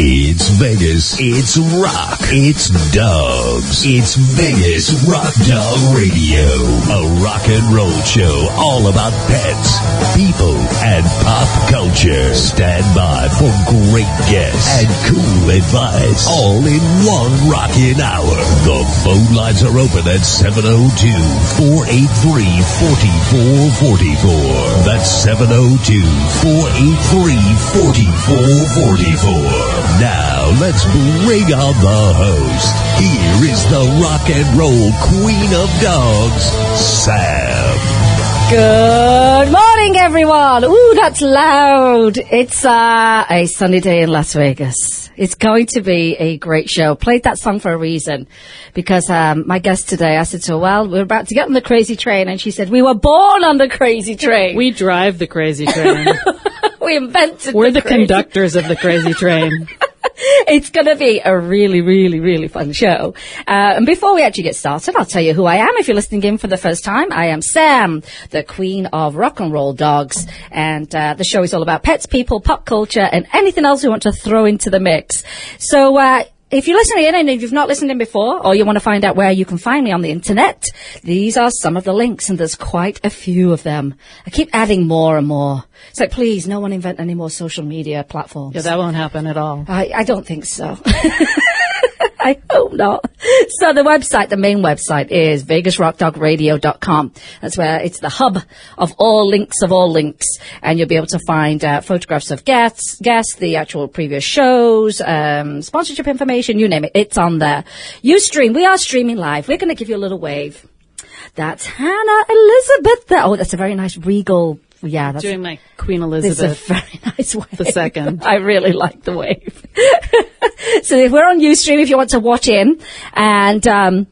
It's Vegas. It's rock. It's dogs. It's Vegas Rock Dog Radio. A rock and roll show all about pets, people, and pop culture. Stand by for great guests and cool advice. All in one rocking hour. The phone lines are open at 702-483-4444. That's 702-483-4444. Now, let's bring on the host. Here is the rock and roll queen of dogs, Sam. Good morning, everyone. Ooh, that's loud. It's uh, a sunny day in Las Vegas. It's going to be a great show. Played that song for a reason because um, my guest today, I said to her, well, we're about to get on the crazy train. And she said, we were born on the crazy train. We drive the crazy train. we invented We're the, crazy- conductors of the crazy train. it's going to be a really, really, really fun show. Uh, and before we actually get started, I'll tell you who I am. If you're listening in for the first time, I am Sam, the queen of rock and roll dogs. And uh, the show is all about pets, people, pop culture, and anything else we want to throw into the mix. So, uh, if you're listening in and if you've not listened in before or you want to find out where you can find me on the internet, these are some of the links and there's quite a few of them. I keep adding more and more. It's like, please, no one invent any more social media platforms. Yeah, that won't happen at all. I, I don't think so. I hope not. So the website, the main website is vegasrockdogradio.com. That's where it's the hub of all links of all links. And you'll be able to find uh, photographs of guests, guests, the actual previous shows, um, sponsorship information, you name it. It's on there. You stream. we are streaming live. We're going to give you a little wave. That's Hannah Elizabeth there. Oh, that's a very nice regal. Yeah, that's Doing my Queen Elizabeth. very nice wave. The second. I really like the wave. so if we're on Ustream, if you want to watch in, and um,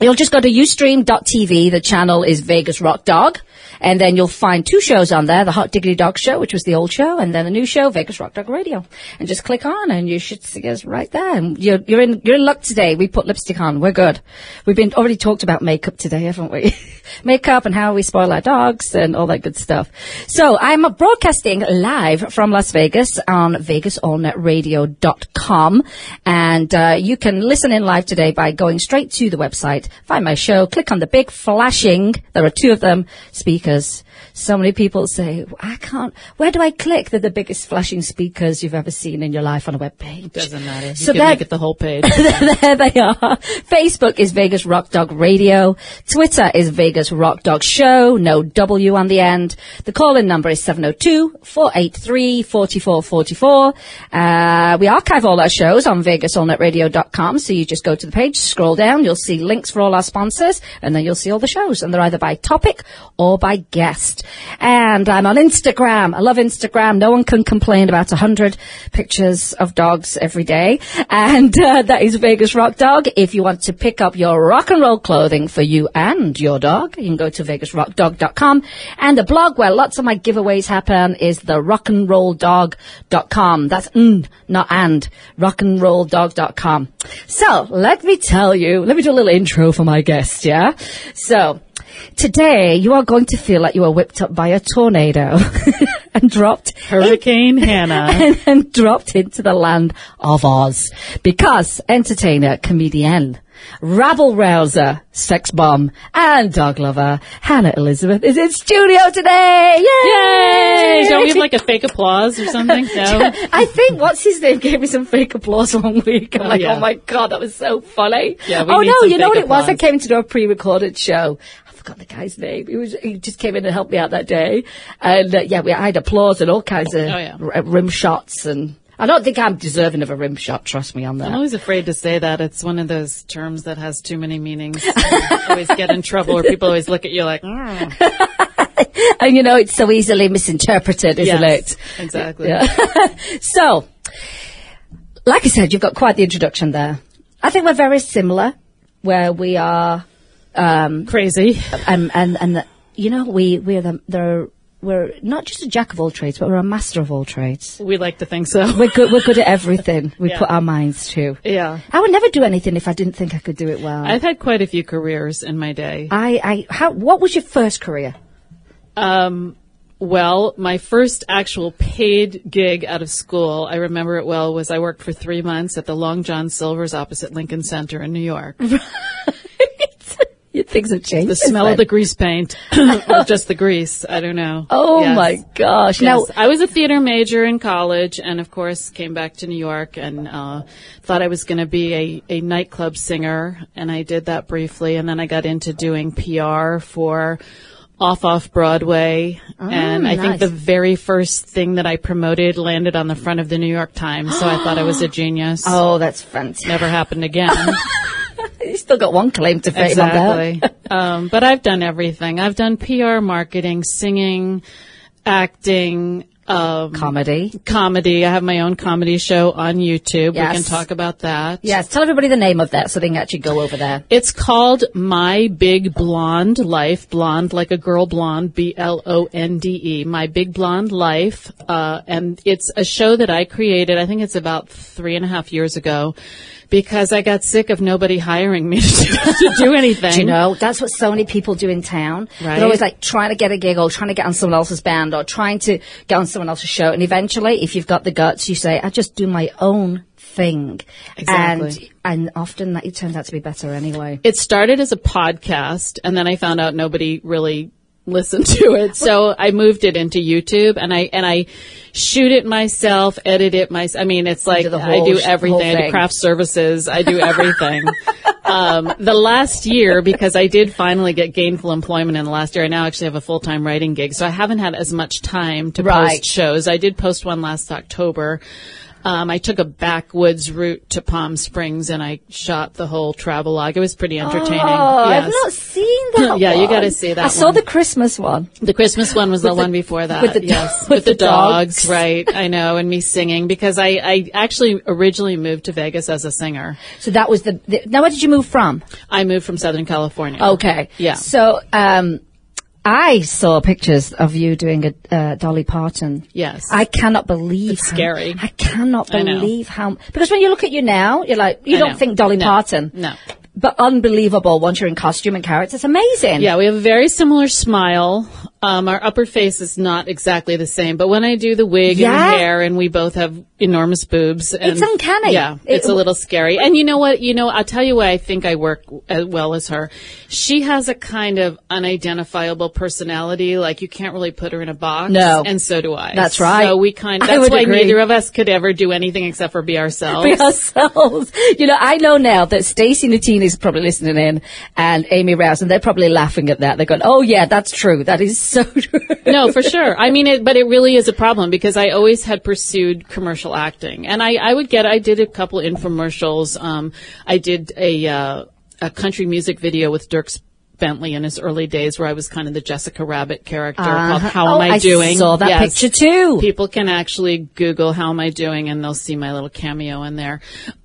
you'll just go to ustream.tv. The channel is Vegas Rock Dog. And then you'll find two shows on there, the Hot Diggity Dog Show, which was the old show, and then the new show, Vegas Rock Dog Radio. And just click on and you should see us right there. And you're, you're in, you're in luck today. We put lipstick on. We're good. We've been already talked about makeup today, haven't we? makeup and how we spoil our dogs and all that good stuff. So I'm broadcasting live from Las Vegas on vegasallnetradio.com. And, uh, you can listen in live today by going straight to the website, find my show, click on the big flashing, there are two of them, speakers. So many people say, I can't, where do I click? They're the biggest flashing speakers you've ever seen in your life on a web page. Doesn't matter. You So can that- make the whole page. there they are. Facebook is Vegas Rock Dog Radio. Twitter is Vegas Rock Dog Show. No W on the end. The call-in number is 702-483-4444. Uh, we archive all our shows on vegasallnetradio.com. So you just go to the page, scroll down, you'll see links for all our sponsors, and then you'll see all the shows. And they're either by topic or by guest. And I'm on Instagram. I love Instagram. No one can complain about a hundred pictures of dogs every day. And uh, that is Vegas Rock Dog. If you want to pick up your rock and roll clothing for you and your dog, you can go to vegasrockdog.com. And the blog where lots of my giveaways happen is the rockandrolldog.com. That's mm, not and. rockandrolldog.com. So let me tell you, let me do a little intro for my guest, yeah? So, Today, you are going to feel like you were whipped up by a tornado and dropped Hurricane Hannah. and, and dropped into the land of Oz because entertainer, comedian, rabble rouser, sex bomb, and dog lover Hannah Elizabeth is in studio today. Yay! Yay! Don't we have like a fake applause or something? No. I think what's his name gave me some fake applause one week. I'm Oh, like, oh yeah. oh my god, that was so funny. Yeah, oh no, you know what fake it was? I applause. came to do a pre-recorded show. Forgot the guy's name. He was he just came in and helped me out that day, and uh, yeah, we I had applause and all kinds of Oh, yeah. r- rim shots and. I don't think I'm deserving of a rim shot. Trust me on that. I'm always afraid to say that. It's one of those terms that has too many meanings. Always get in trouble or people always look at you like, "Mm." and you know, it's so easily misinterpreted, isn't Yes, it? Exactly. Yeah. so, like I said, you've got quite the introduction there. I think we're very similar, where we are, um, Crazy. and and and the, you know, we we're the the we're not just a jack of all trades, but we're a master of all trades. We like to think so. We're good. We're good at everything. We Yeah. put our minds to. Yeah. I would never do anything if I didn't think I could do it well. I've had quite a few careers in my day. I, I, how, what was your first career? Um, well, my first actual paid gig out of school, I remember it well, was I worked for three months at the Long John Silver's opposite Lincoln Center in New York. Things have changed. The smell of the grease paint, or just the grease, I don't know. Oh Yes. my gosh! Yes. Now, I was a theater major in college, and of course came back to New York and uh, thought I was going to be a, a nightclub singer, and I did that briefly, and then I got into doing PR for off off Broadway, and I think Ah, the very first thing that I promoted landed on the front of the New York Times, so I thought I was a genius. oh, that's fantastic. Never happened again. Still got one claim to fame on that. Exactly. um, but I've done everything. I've done PR, marketing, singing, acting, um, Comedy. comedy. I have my own comedy show on YouTube. Yes. We can talk about that. Yes, tell everybody the name of that so they can actually go over there. It's called My Big Blonde Life. Blonde like a girl blonde. B L O N D E. My Big Blonde Life. Uh, and it's a show that I created. I think it's about three and a half years ago. Because I got sick of nobody hiring me to do, to do anything. Do you know, that's what so many people do in town. Right. They're always like trying to get a gig or trying to get on someone else's band or trying to get on someone else's show. And eventually, if you've got the guts, you say, I just do my own thing. Exactly. And, and often that it turns out to be better anyway. it started as a podcast and then I found out nobody really listened to it. So I moved it into YouTube and I, and I shoot it myself, edit it myself. I mean, it's like the I do everything. I do craft services. I do everything. um, the last year, because I did finally get gainful employment in the last year, I now actually have a full-time writing gig. So I haven't had as much time to Right. post shows. I did post one last October. Um, I took a backwoods route to Palm Springs and I shot the whole travelogue. It was pretty entertaining. Oh, yes. I've not seen that Yeah, you gotta see that I saw the Christmas one. The Christmas one was the, the- one before that. with the yes, with with, the, the dogs. dogs. right? I know, and me singing because I, I actually originally moved to Vegas as a singer. So that was the, the now where did you move from? I moved from Southern California. Okay. Yeah. So, um, I saw pictures of you doing a uh, Dolly Parton. Yes. I cannot believe. It's how- scary. I cannot I believe how because when you look at you now, you're like you I don't know. think Dolly No. Parton. No. But unbelievable once you're in costume and character. It's amazing. Yeah, we have a very similar smile. Um, our upper face is not exactly the same, but when I do the wig Yeah. and the hair, and we both have enormous boobs, and It's uncanny. Yeah, It- it's a little scary. And you know what? You know, I'll tell you why I think I work as well as her. She has a kind of unidentifiable personality. Like you can't really put her in a box. No. and so do I. That's right. So we kind. I That's would why agree. neither of us could ever do anything except for be ourselves. Be ourselves. You know, I know now that Stacey Natine is probably listening in and Amy Rouse, and they're probably laughing at that. They're going, oh yeah, that's true. That is so true. no, for sure. I mean, it, but it really is a problem because I always had pursued commercial acting, and I, I would get. I did a couple infomercials. Um, I did a uh, a country music video with Dierks Bentley in his early days, where I was kind of the Jessica Rabbit character called "How Oh, Am I, I Doing?" saw that Yes. picture too. People can actually Google "How Am I Doing" and they'll see my little cameo in there.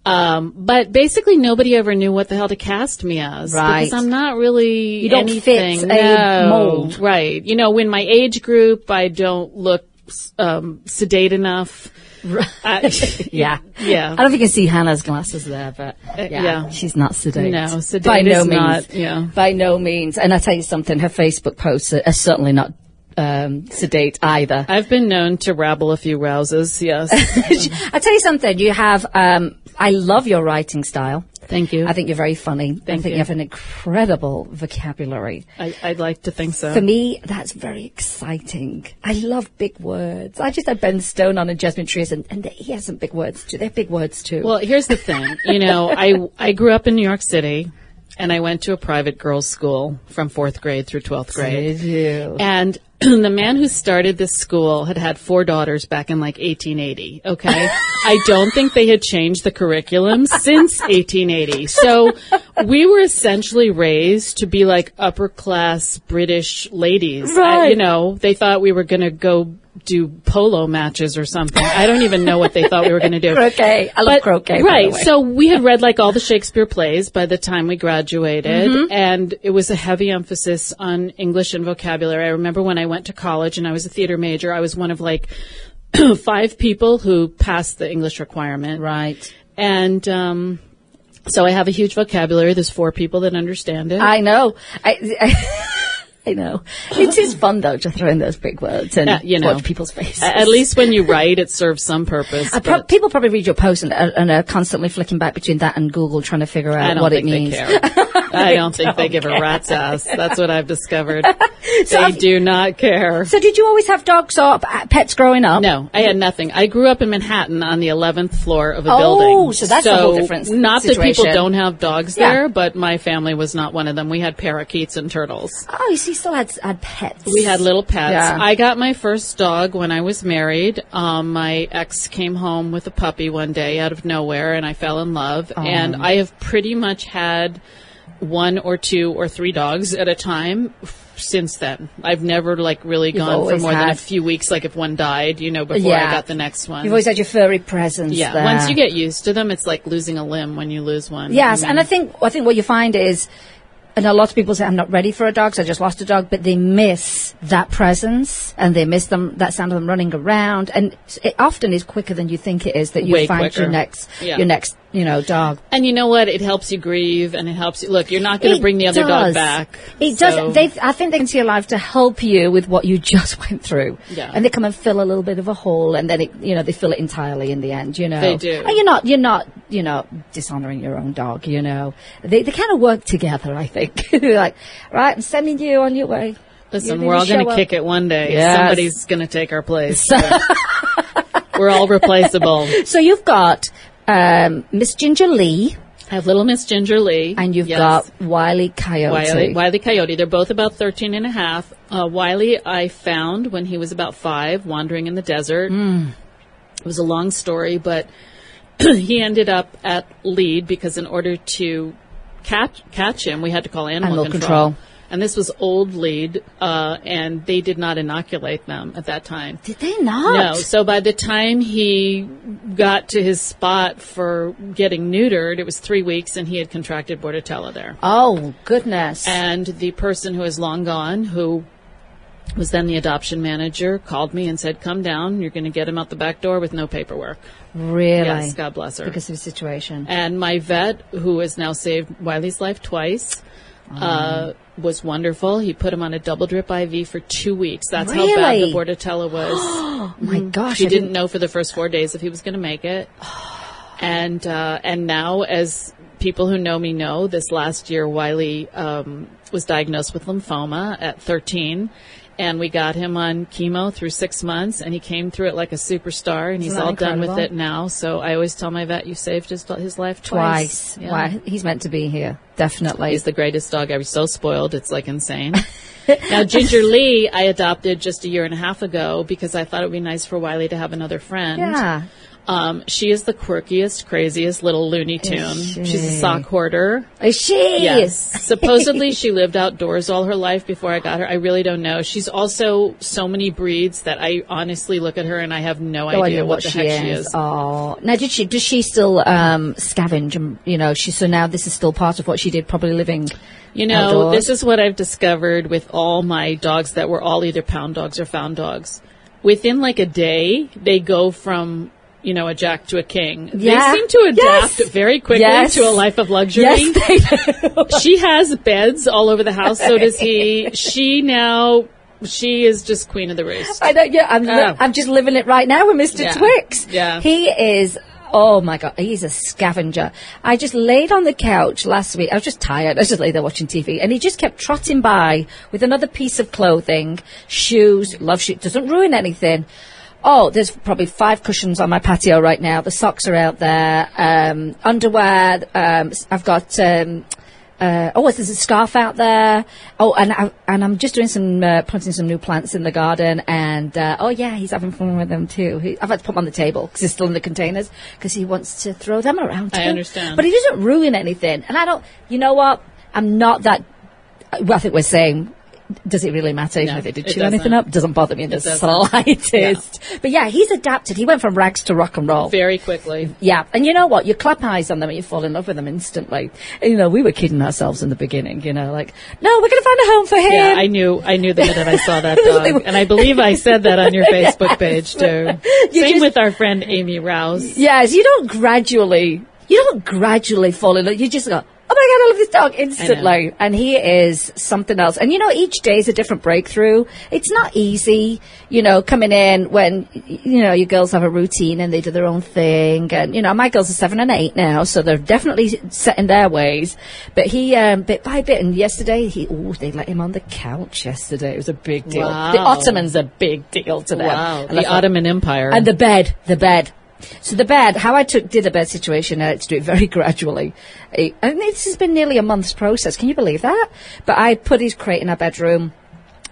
Um, but basically, nobody ever knew what the hell to cast me as Right. because I'm not really You don't fit anything. a No. mold. Right. You know, in my age group, I don't look um, sedate enough. I- Yeah. Yeah. I don't know if you can see Hannah's glasses there, but uh, yeah, yeah. she's not sedate. No, sedate By no is means. not, yeah. By no means. And I tell you something, her Facebook posts are, are certainly not um, sedate either. I've been known to rabble a few rouses. Yes. I'll tell you something, you have, um, I love your writing style. Thank you. I think you're very funny. I think you. you. have an incredible vocabulary. I, I'd like to think so. For me, that's very exciting. I love big words. I just had Ben Stone on and Jasmine Trias, and, and he has some big words too. They're big words too. Well, here's the thing. You know, I I grew up in New York City, and I went to a private girls' school from fourth grade through twelfth grade. Did you? And the man who started this school had had four daughters back in like 1880. Okay. I don't think they had changed the curriculum since 1880. So we were essentially raised to be like upper class British ladies. Right. you know, they thought we were going to go do polo matches or something. I don't even know what they thought we were going to do. Croquet. I love But- croquet. Right. So we had read like all the Shakespeare plays by the time we graduated, Mm-hmm. and it was a heavy emphasis on English and vocabulary. I remember when I went to college and I was a theater major, I was one of like five people who passed the English requirement. right. And, um, so I have a huge vocabulary. There's four people that understand it. I know. I, I know. It is fun though to throw in those big words and Uh, you know. watch people's faces. At least when you write, it serves some purpose. Uh, pro- people probably read your post and, uh, and are constantly flicking back between that and Google trying to figure I out what it means. they care. I don't think they give a rat's ass. That's what I've discovered. they I've- do not care. So did you always have dogs or pets growing up? No, I had nothing. I grew up in Manhattan on the 11th floor of a Oh, building. Oh, so that's a whole different Not that people don't have dogs Yeah. there, but my family was not one of them. We had parakeets and turtles. Oh, you see, still had, had pets. We had little pets. Yeah. I got my first dog when I was married. Um, my ex came home with a puppy one day out of nowhere, and I fell in love. And I have pretty much had one or two or three dogs at a time since then. I've never like really gone for more than a few weeks. Like if one died, you know, before I got the next one. You've always had your furry presence. yeah. there. Once you get used to them, it's like losing a limb when you lose one. Yes, I and I think I think what you find is, and a lot of people say I'm not ready for a dog, so I just lost a dog, but they miss that presence and they miss them that sound of them running around, and it often is quicker than you think it is that you Way find quicker. your next Yeah. your next you know dog. And you know what? It helps you grieve, and it helps you. Look, you're not going to bring the other dog back. It so- does. They, I think they can see life to help you with what you just went through. Yeah. And they come and fill a little bit of a hole, and then it, you know they fill it entirely in the end. You know. They do. And you're not you're not you know dishonoring your own dog. You know. They they kind of work together. I think. Like, right, I'm sending you on your way. Listen, we're all going to kick it one day. Yes. Somebody's going to take our place. we're all replaceable. So you've got um, Miss Ginger Lee, I have little Miss Ginger Lee. and you've Yes. got Wiley Coyote. Wiley, Wiley Coyote. They're both about 13 and a half. Uh, Wiley I found when he was about five, wandering in the desert. Hmm. It was a long story, but he ended up at Lied because in order to catch catch him, we had to call animal, Animal control. And this was old Lied, uh, and they did not inoculate them at that time. Did they not? No. So by the time he got to his spot for getting neutered, it was three weeks, and he had contracted Bordetella there. Oh goodness. And the person who is long gone, who was then the adoption manager, called me and said, "Come down. You're going to get him out the back door with no paperwork." really? Yes, God bless her. Because of the situation. And my vet, who has now saved Wiley's life twice, uh, was wonderful. He put him on a double drip IV for two weeks. That's how bad the Bordetella was. Oh my gosh. He I didn't know for the first four days if he was going to make it. And uh, and now, as people who know me know, this last year Wiley um, was diagnosed with lymphoma at 13, and we got him on chemo through six months, and he came through it like a superstar, and he's all done with it now. So I always tell my vet, "You saved his his life Twice. twice." Yeah. Why? He's meant to be here. Definitely. He's the greatest dog ever. So spoiled, it's like insane. now, Ginger Lee, I adopted just a year and a half ago because I thought it would be nice for Wiley to have another friend. yeah. Um, she is the quirkiest, craziest little Looney Tune. she? She's a sock hoarder. Is she? Yes. Supposedly she lived outdoors all her life before I got her. I really don't know. She's also so many breeds that I honestly look at her and I have no, No idea, what, the she heck is. she is. Oh, now did she? Does she still um, scavenge? And you know, she so now this is still part of what she did, probably living. You know, outdoors. this is what I've discovered with all my dogs that were all either pound dogs or found dogs. Within like a day, they go from, you know, a jack to a king. Yeah. They seem to adapt Yes. very quickly Yes. to a life of luxury. Yes, she has beds all over the house, so does he. She now, she is just queen of the roost. I know. Yeah, I'm. li- Oh. I'm just living it right now with Mr. Yeah. Twix. Yeah. He is. Oh my god, he's a scavenger. I just laid on the couch last week. I was just tired. I just lay there watching TV, and he just kept trotting by with another piece of clothing, shoes. Love shoes. Doesn't ruin anything. Oh, there's probably five cushions on my patio right now. The socks are out there. Um, underwear. Um, I've got. Um, uh, oh, there's a scarf out there. Oh, and I, and I'm just doing some uh, putting some new plants in the garden. And uh, oh yeah, he's having fun with them too. He, I've had to put them on the table because they're still in the containers because he wants to throw them around. I too. understand. but he doesn't ruin anything. And I don't. You know what? I'm not that. Well, I think we're saying. Does it really matter even No, if they did chew anything up? Doesn't bother me in the doesn't. slightest. But yeah, he's adapted. He went from rags to rock and roll. Very quickly. Yeah, and you know what? You clap eyes on them and you fall in love with them instantly. And, you know, we were kidding ourselves in the beginning, you know, like, no, we're going to find a home for him. Yeah, I knew. I knew the minute I saw that dog, and I believe I said that on your Facebook page too. Same just- with our friend Amy Rouse. yes, you don't gradually, you don't gradually fall in love. You just go, oh my god, I love this dog instantly. And he is something else. And you know, each day is a different breakthrough. It's not easy, you know, coming in when, you know, your girls have a routine and they do their own thing. And, you know, my girls are seven and eight now, so they're definitely set in their ways. But he, um, bit by bit, and yesterday, he, oh, they let him on the couch yesterday. It was a big deal. Wow. The Ottoman's a big deal to them. Wow. And The Ottoman Empire. and the bed, the bed. So the bed, how I took did the bed situation, I had to do it very gradually. Eh, And this has been nearly a month's process. Can you believe that? But I put his crate in our bedroom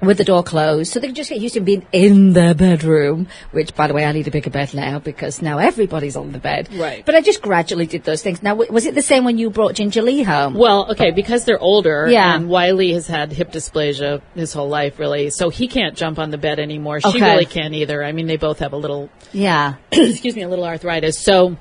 with the door closed, so they can just get used to being in their bedroom. Which, by the way, I need a bigger bed now because now everybody's on the bed. Right. But I just gradually did those things. Now, w- was it the same when you brought Ginger Lee home? Well, okay, because they're older, Yeah. and Wiley has had hip dysplasia his whole life, really, so he can't jump on the bed anymore. She Okay. really can't either. I mean, they both have a little, yeah. excuse me, a little arthritis. So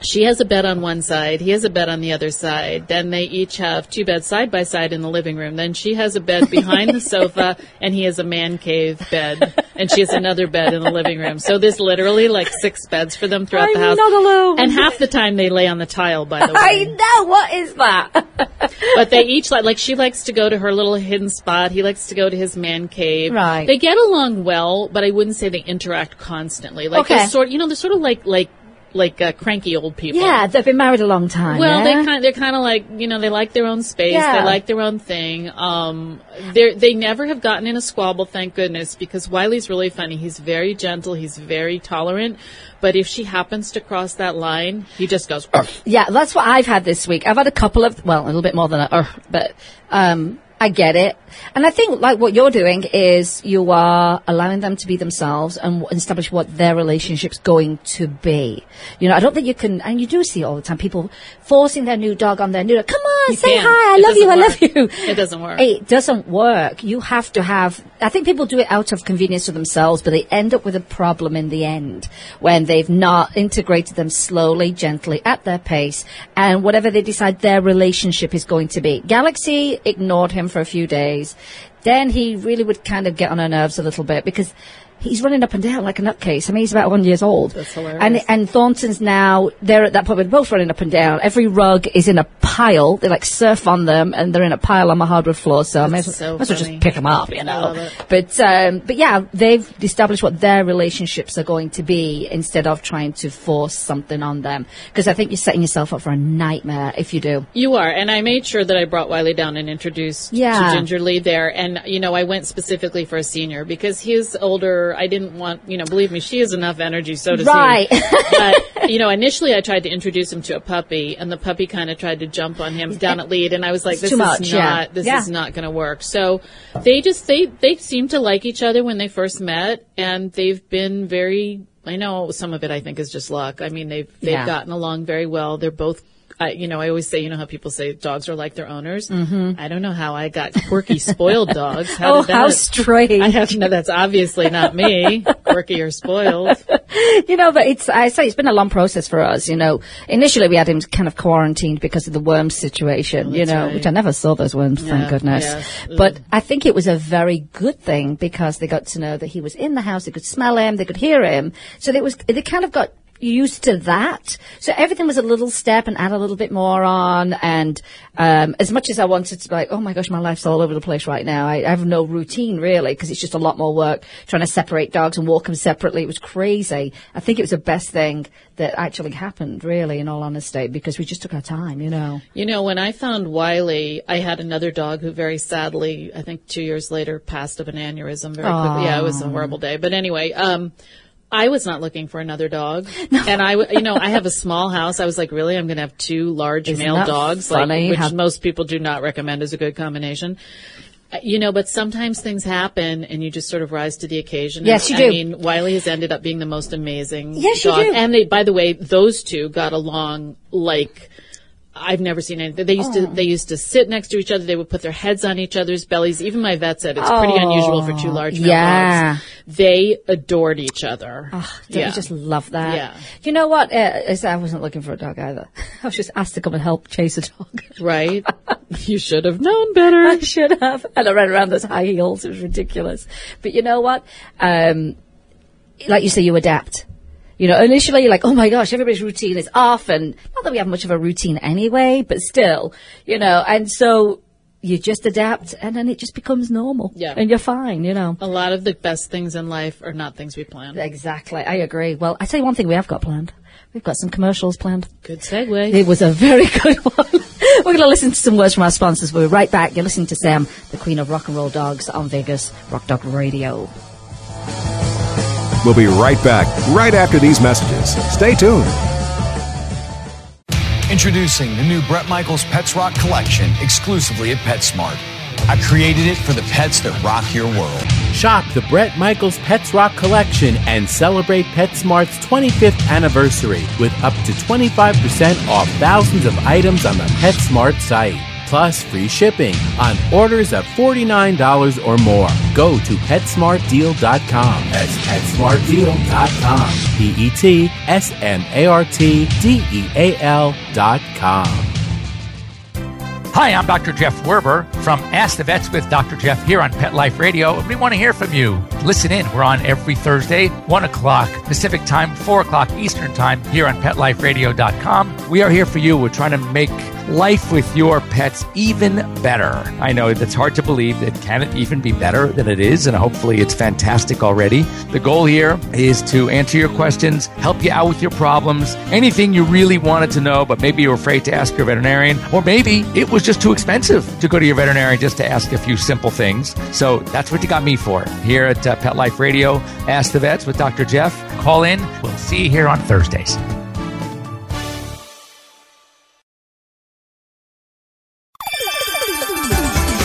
she has a bed on one side, he has a bed on the other side. Then they each have two beds side by side in the living room. Then she has a bed behind the sofa, and he has a man cave bed, and she has another bed in the living room. So there's literally like six beds for them throughout the I'm house. not alone. And half the time they lay on the tile, by the way. I know. What is that? but they each like like she likes to go to her little hidden spot. He likes to go to his man cave. Right. They get along well, but I wouldn't say they interact constantly. Like Okay. they're sort you know they're sort of like like like uh, cranky old people. yeah, they've been married a long time. Well, yeah? they kind they're kind of like you know they like their own space. Yeah. They like their own thing. Um, they they never have gotten in a squabble, thank goodness, because Wiley's really funny. He's very gentle. He's very tolerant. But if she happens to cross that line, he just goes. "Arf." Yeah, that's what I've had this week. I've had a couple of, well, a little bit more than a, uh, but um, I get it. And I think like what you're doing is you are allowing them to be themselves and establish what their relationship's going to be. You know, I don't think you can, and you do see all the time, people forcing their new dog on their new dog. Come on, You say can't. hi, I It love you, I love you. It doesn't work. It doesn't work. You have to have, I think people do it out of convenience for themselves, but they end up with a problem in the end when they've not integrated them slowly, gently, at their pace, and whatever they decide their relationship is going to be. Galaxy ignored him for a few days. Then he really would kind of get on her nerves a little bit because he's running up and down like a nutcase. I mean, he's about one years old. That's hilarious. And and Thornton's now they're at that point where they're both running up and down. Every rug is in a pile. They like surf on them, and they're in a pile on my hardwood floor. So I may as well, so might as well just pick them up, you know. But um, but yeah, they've established what their relationships are going to be instead of trying to force something on them. Because I think you're setting yourself up for a nightmare if you do. You are, and I made sure that I brought Wiley down and introduced Yeah. to Ginger Lee there. And you know, I went specifically for a senior because he's older. I didn't want, you know, believe me, she has enough energy, so does Right. he. but you know, initially I tried to introduce him to a puppy, and the puppy kind of tried to jump on him down at Lied, and I was like, It's "This is much, yeah. not, this Yeah. is not going to work." So they just they they seem to like each other when they first met, and they've been very. I know some of it I think is just luck. I mean, they've they've Yeah. gotten along very well. They're both I, you know, I always say, you know how people say dogs are like their owners. Mm-hmm. I don't know how I got quirky, spoiled dogs. How oh, did that? how strange! I have no. That's obviously not me. Quirky or spoiled. you know, but it's, I say it's been a long process for us, you know. Initially we had him kind of quarantined because of the worms situation, you Oh, that's know, right. which I never saw those worms, thank Yeah, goodness. yes. But I think it was a very good thing because they got to know that he was in the house, they could smell him, they could hear him. So it was, they kind of got used to that. So everything was a little step and add a little bit more on. And um, as much as I wanted to be like, oh my gosh, my life's all over the place right now. I, I have no routine really because it's just a lot more work trying to separate dogs and walk them separately. It was crazy. I think it was the best thing that actually happened, really, in all honesty, because we just took our time, you know. You know, when I found Wiley, I had another dog who very sadly, I think two years later, passed of an aneurysm very quickly. Yeah, it was a horrible day. But anyway, um, I was not looking for another dog. And I, you know, I have a small house. I was like, really? I'm going to have two large Isn't male dogs, funny? like, which How- most people do not recommend as a good combination. Uh, You know, but sometimes things happen and you just sort of rise to the occasion. Yes, you I do. mean, Wiley has ended up being the most amazing Yes, you do. And they, by the way, those two got along like, I've never seen anything. They used to they used to sit next to each other. They would put their heads on each other's bellies. Even my vet said it's pretty unusual for two large male yeah. dogs. They adored each other. Oh, Don't yeah. you just love that? Yeah. You know what? Uh, I wasn't looking for a dog either. I was just asked to come and help chase a dog. right? you should have known better. I should have. And I ran around those high heels. It was ridiculous. But you know what? Um, like you say, you adapt. You know, initially you're like, oh my gosh, everybody's routine is off and not that we have much of a routine anyway, but still, you know, and so you just adapt and then it just becomes normal. Yeah. And you're fine, you know. A lot of the best things in life are not things we plan. Exactly. I agree. Well, I tell you one thing we have got planned. We've got some commercials planned. Good segue. It was a very good one. We're going to listen to some words from our sponsors. We'll be right back. You're listening to Sam, the queen of rock and roll dogs on Vegas Rock Dog Radio. We'll be right back right after these messages. Stay tuned. Introducing the new Bret Michaels Pets Rock collection exclusively at PetSmart. I created it for the pets that rock your world. Shop the Bret Michaels Pets Rock collection and celebrate PetSmart's 25th anniversary with up to 25% off thousands of items on the PetSmart site. Plus free shipping on orders of $49 or more. Go to PetSmartDeal.com. That's PetSmartDeal.com. P E T S M A R T D E A L.com. Hi, I'm Dr. Jeff Werber from Ask the Vets with Dr. Jeff here on Pet Life Radio. We want to hear from you. Listen in. We're on every Thursday, 1 o'clock Pacific time, 4 o'clock Eastern time here on PetLifeRadio.com. We are here for you. We're trying to make life with your pets even better. I know that's hard to believe. That can it even be better than it is? And hopefully it's fantastic already. The goal here is to answer your questions, help you out with your problems, anything you really wanted to know, but maybe you're afraid to ask your veterinarian, or maybe it was just too expensive to go to your veterinarian just to ask a few simple things. So that's what you got me for here at uh, Pet Life Radio. Ask the Vets with Dr. Jeff. Call in. We'll see you here on Thursdays.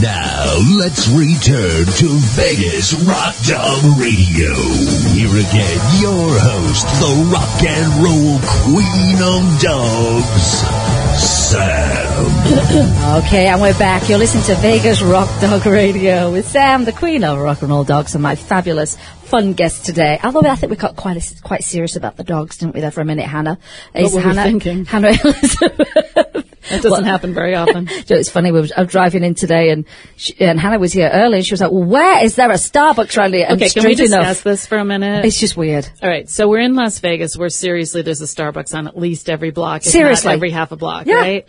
Now let's return to Vegas Rock Dog Radio. Here again, your host, the rock and roll queen of dogs, Sam. Okay, and we're back. You're listening to Vegas Rock Dog Radio with Sam, the queen of rock and roll dogs, and my fabulous, fun guest today. Although I think we got quite a, quite serious about the dogs, didn't we? There for a minute, Hannah. Is were we Hannah thinking? Hannah Elizabeth. That doesn't happen very often. So it's funny. We was, I was driving in today, and she, and Hannah was here early, and she was like, well, "Where is there a Starbucks around here?" And Okay, can we discuss enough, this for a minute? It's just weird. All right, so we're in Las Vegas where seriously there's a Starbucks on at least every block. Seriously. every half a block, Yeah. right?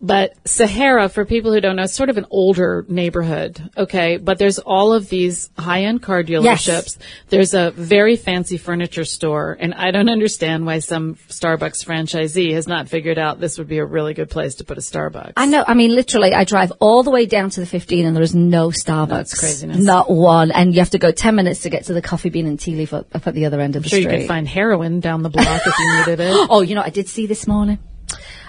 But Sahara, for people who don't know, is sort of an older neighborhood, okay? But there's all of these high-end car dealerships. Yes. There's a very fancy furniture store, and I don't understand why some Starbucks franchisee has not figured out this would be a really good place to put a Starbucks. I know. I mean, literally, I drive all the way down to the 15, and there is no Starbucks. That's craziness. Not one, and you have to go 10 minutes to get to the Coffee Bean and Tea Leaf up, up at the other end of the I'm sure you street. could find heroin down the block if you needed it. Oh, you know, I did see this morning.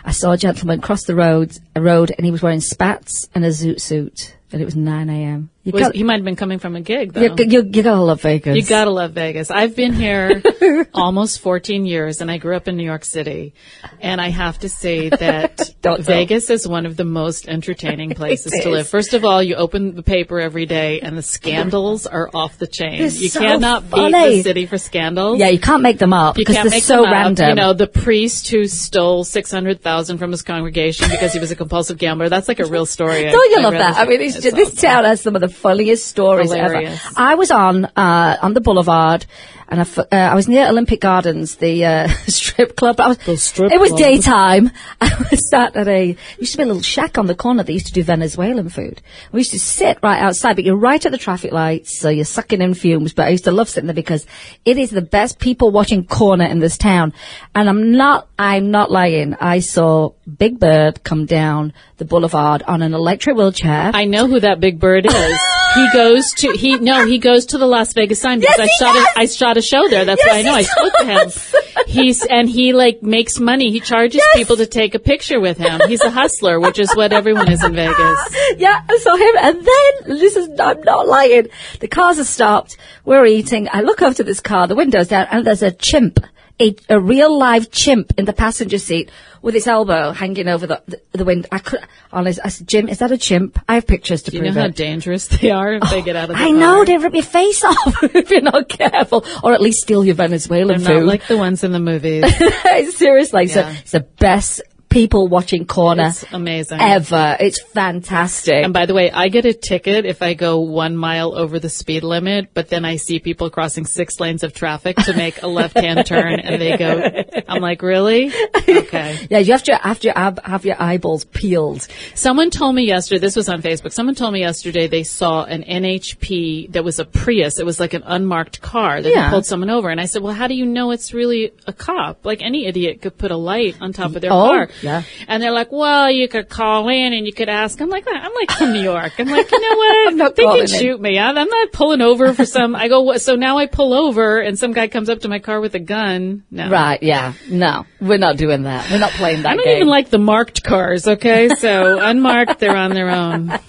I saw a gentleman cross the road, a road, and he was wearing spats and a zoot suit, and it was 9 a.m. You got, he might have been coming from a gig, though. you, you, you gotta love Vegas. You gotta love Vegas. I've been here almost 14 years and I grew up in New York City. And I have to say that Don't. Vegas is one of the most entertaining places to live. First of all, you open the paper every day and the scandals are off the chain. They're you so cannot beat funny. the city for scandals. Yeah, you can't make them up because they're so random. You know, the priest who stole 600,000 from his congregation because he was a compulsive gambler. That's like a real story. Don't you I love that? I mean, just, this town has some of the funniest stories Hilarious. ever. I was on uh, on the boulevard, and I, f- uh, I was near Olympic Gardens, the uh, strip club. I was, strip it was club. daytime. I was sat at a used to be a little shack on the corner. They used to do Venezuelan food. We used to sit right outside, but you're right at the traffic lights, so you're sucking in fumes. But I used to love sitting there because it is the best people watching corner in this town. And I'm not, I'm not lying. I saw Big Bird come down the boulevard on an electric wheelchair. I know who that big bird is. he goes to he no he goes to the Las Vegas sign because Yes, I shot does. a, I shot a show there. That's Yes, why I know. I spoke to him. He's and he like makes money. He charges people to take a picture with him. He's a hustler, which is what everyone is in Vegas. yeah, I saw him, and then this is I'm not lying. The cars are stopped. We're eating. I look over to this car. The window's down, and there's a chimp, a, a real live chimp in the passenger seat with its elbow hanging over the the, the window. I could honestly, I said, Jim, is that a chimp? I have pictures to Do you prove know how dangerous they are if they get out of the oh, I car? know they rip your face off if you're not careful, or at least steal your Venezuelan They're Venezuelan not like the ones in the movies. Seriously, so it's the best people watching corner It's amazing. ever. It's fantastic. And by the way, I get a ticket if I go one mile over the speed limit, but then I see people crossing six lanes of traffic to make a left-hand turn and they go, I'm like, really? Okay. yeah, you have to have to have, have your eyeballs peeled. Someone told me yesterday, this was on Facebook, someone told me yesterday they saw an NHP that was a Prius. It was like an unmarked car that Yeah. they pulled someone over. And I said, well, how do you know it's really a cop? Like any idiot could put a light on top of their Oh, car. yeah. And they're like, well, you could call in and you could ask. I'm like, I'm like from New York. I'm like, you know what? I'm not they can in. shoot me. I'm, I'm not pulling over for some, I go, what? So now I pull over and some guy comes up to my car with a gun. No. Right? Yeah. No, we're not doing that. We're not playing that I don't game. even like the marked cars, okay? So unmarked, they're on their own. And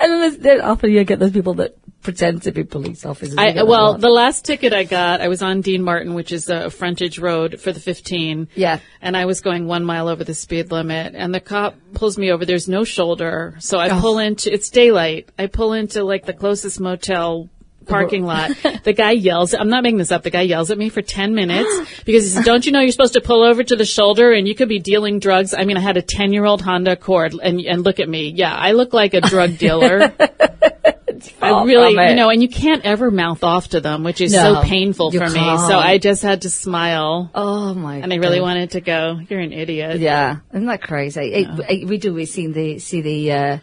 then, then often you get those people that pretend to be police officers. I, get that a well, the last ticket I got, I was on Dean Martin, which is a frontage road for the 15. Yeah. And I was going one mile over the speed limit, and the cop pulls me over. There's no shoulder, so I Oh. pull into. It's daylight. I pull into like the closest motel parking lot. The guy yells. I'm not making this up. The guy yells at me for 10 minutes because he says, "Don't you know you're supposed to pull over to the shoulder and you could be dealing drugs?" I mean, I had a 10 year old Honda Accord, and and look at me. Yeah, I look like a drug dealer. I really, you know, and you can't ever mouth off to them, which is No, so painful for me. can't. So I just had to smile, oh my! God. And I really God. wanted to go. You're an idiot. Yeah, isn't that crazy? It, it- we do. We see the see the uh,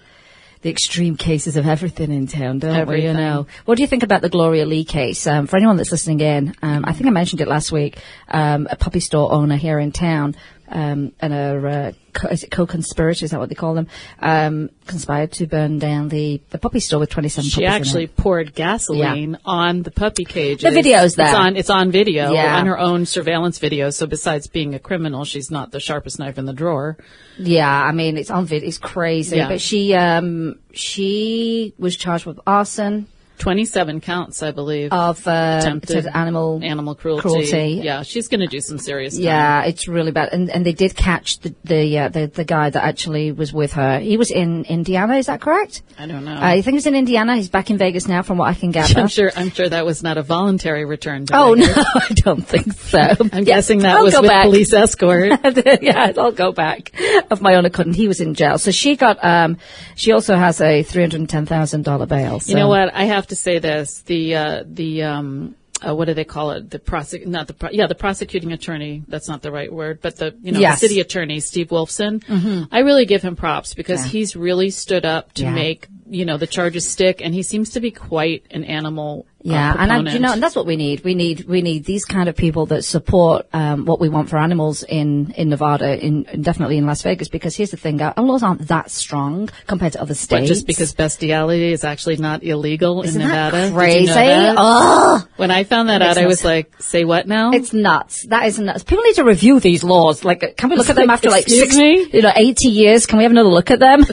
the extreme cases of everything in town, don't we? You know. What do you think about the Gloria Lee case? Um, for anyone that's listening in, um, I think I mentioned it last week. Um, a puppy store owner here in town. Um, and a uh, co- is it co-conspirators? Is that what they call them? Um, conspired to burn down the, the puppy store with twenty-seven. She puppies in actually poured gasoline on the puppy cage. The video's there. It's on. It's on video. Yeah. On her own surveillance video. So besides being a criminal, she's not the sharpest knife in the drawer. Yeah, I mean it's on vid. It's crazy. Yeah. But she um she was charged with arson Twenty-seven counts, I believe. of uh, Attempted animal animal cruelty. cruelty. Yeah, she's going to do some serious. time. Yeah, it's really bad. And and they did catch the the, uh, the the guy that actually was with her. He was in Indiana. Is that correct? I don't know. I think he's in Indiana. He's back in Vegas now, from what I can gather. I'm sure. I'm sure that was not a voluntary return. Oh no, I don't think so. I'm guessing that I'll was with back. police escort. yeah, I'll go back of my own accord. And he was in jail, so she got. Um, she also has a three hundred ten thousand dollar bail. So. You know what? I have to say this: the uh, the um, uh, what do they call it? The prosec not the pro- yeah the prosecuting attorney. That's not the right word, but the you know Yes. the city attorney Steve Wolfson. I really give him props because Yeah. he's really stood up to Yeah. make you know the charges stick, and he seems to be quite an animal. Yeah, and I, you know, and that's what we need. We need we need these kind of people that support um, what we want for animals in in Nevada, in definitely in Las Vegas. Because here's the thing: our laws aren't that strong compared to other states. But just because bestiality is actually not illegal Isn't in Nevada, Did you crazy? know that? Oh, When I found that out, I was like, "Say what now?" it's nuts. That is nuts. People need to review these laws. Like, can we look at them after like six, me? you know, eighty years? Can we have another look at them?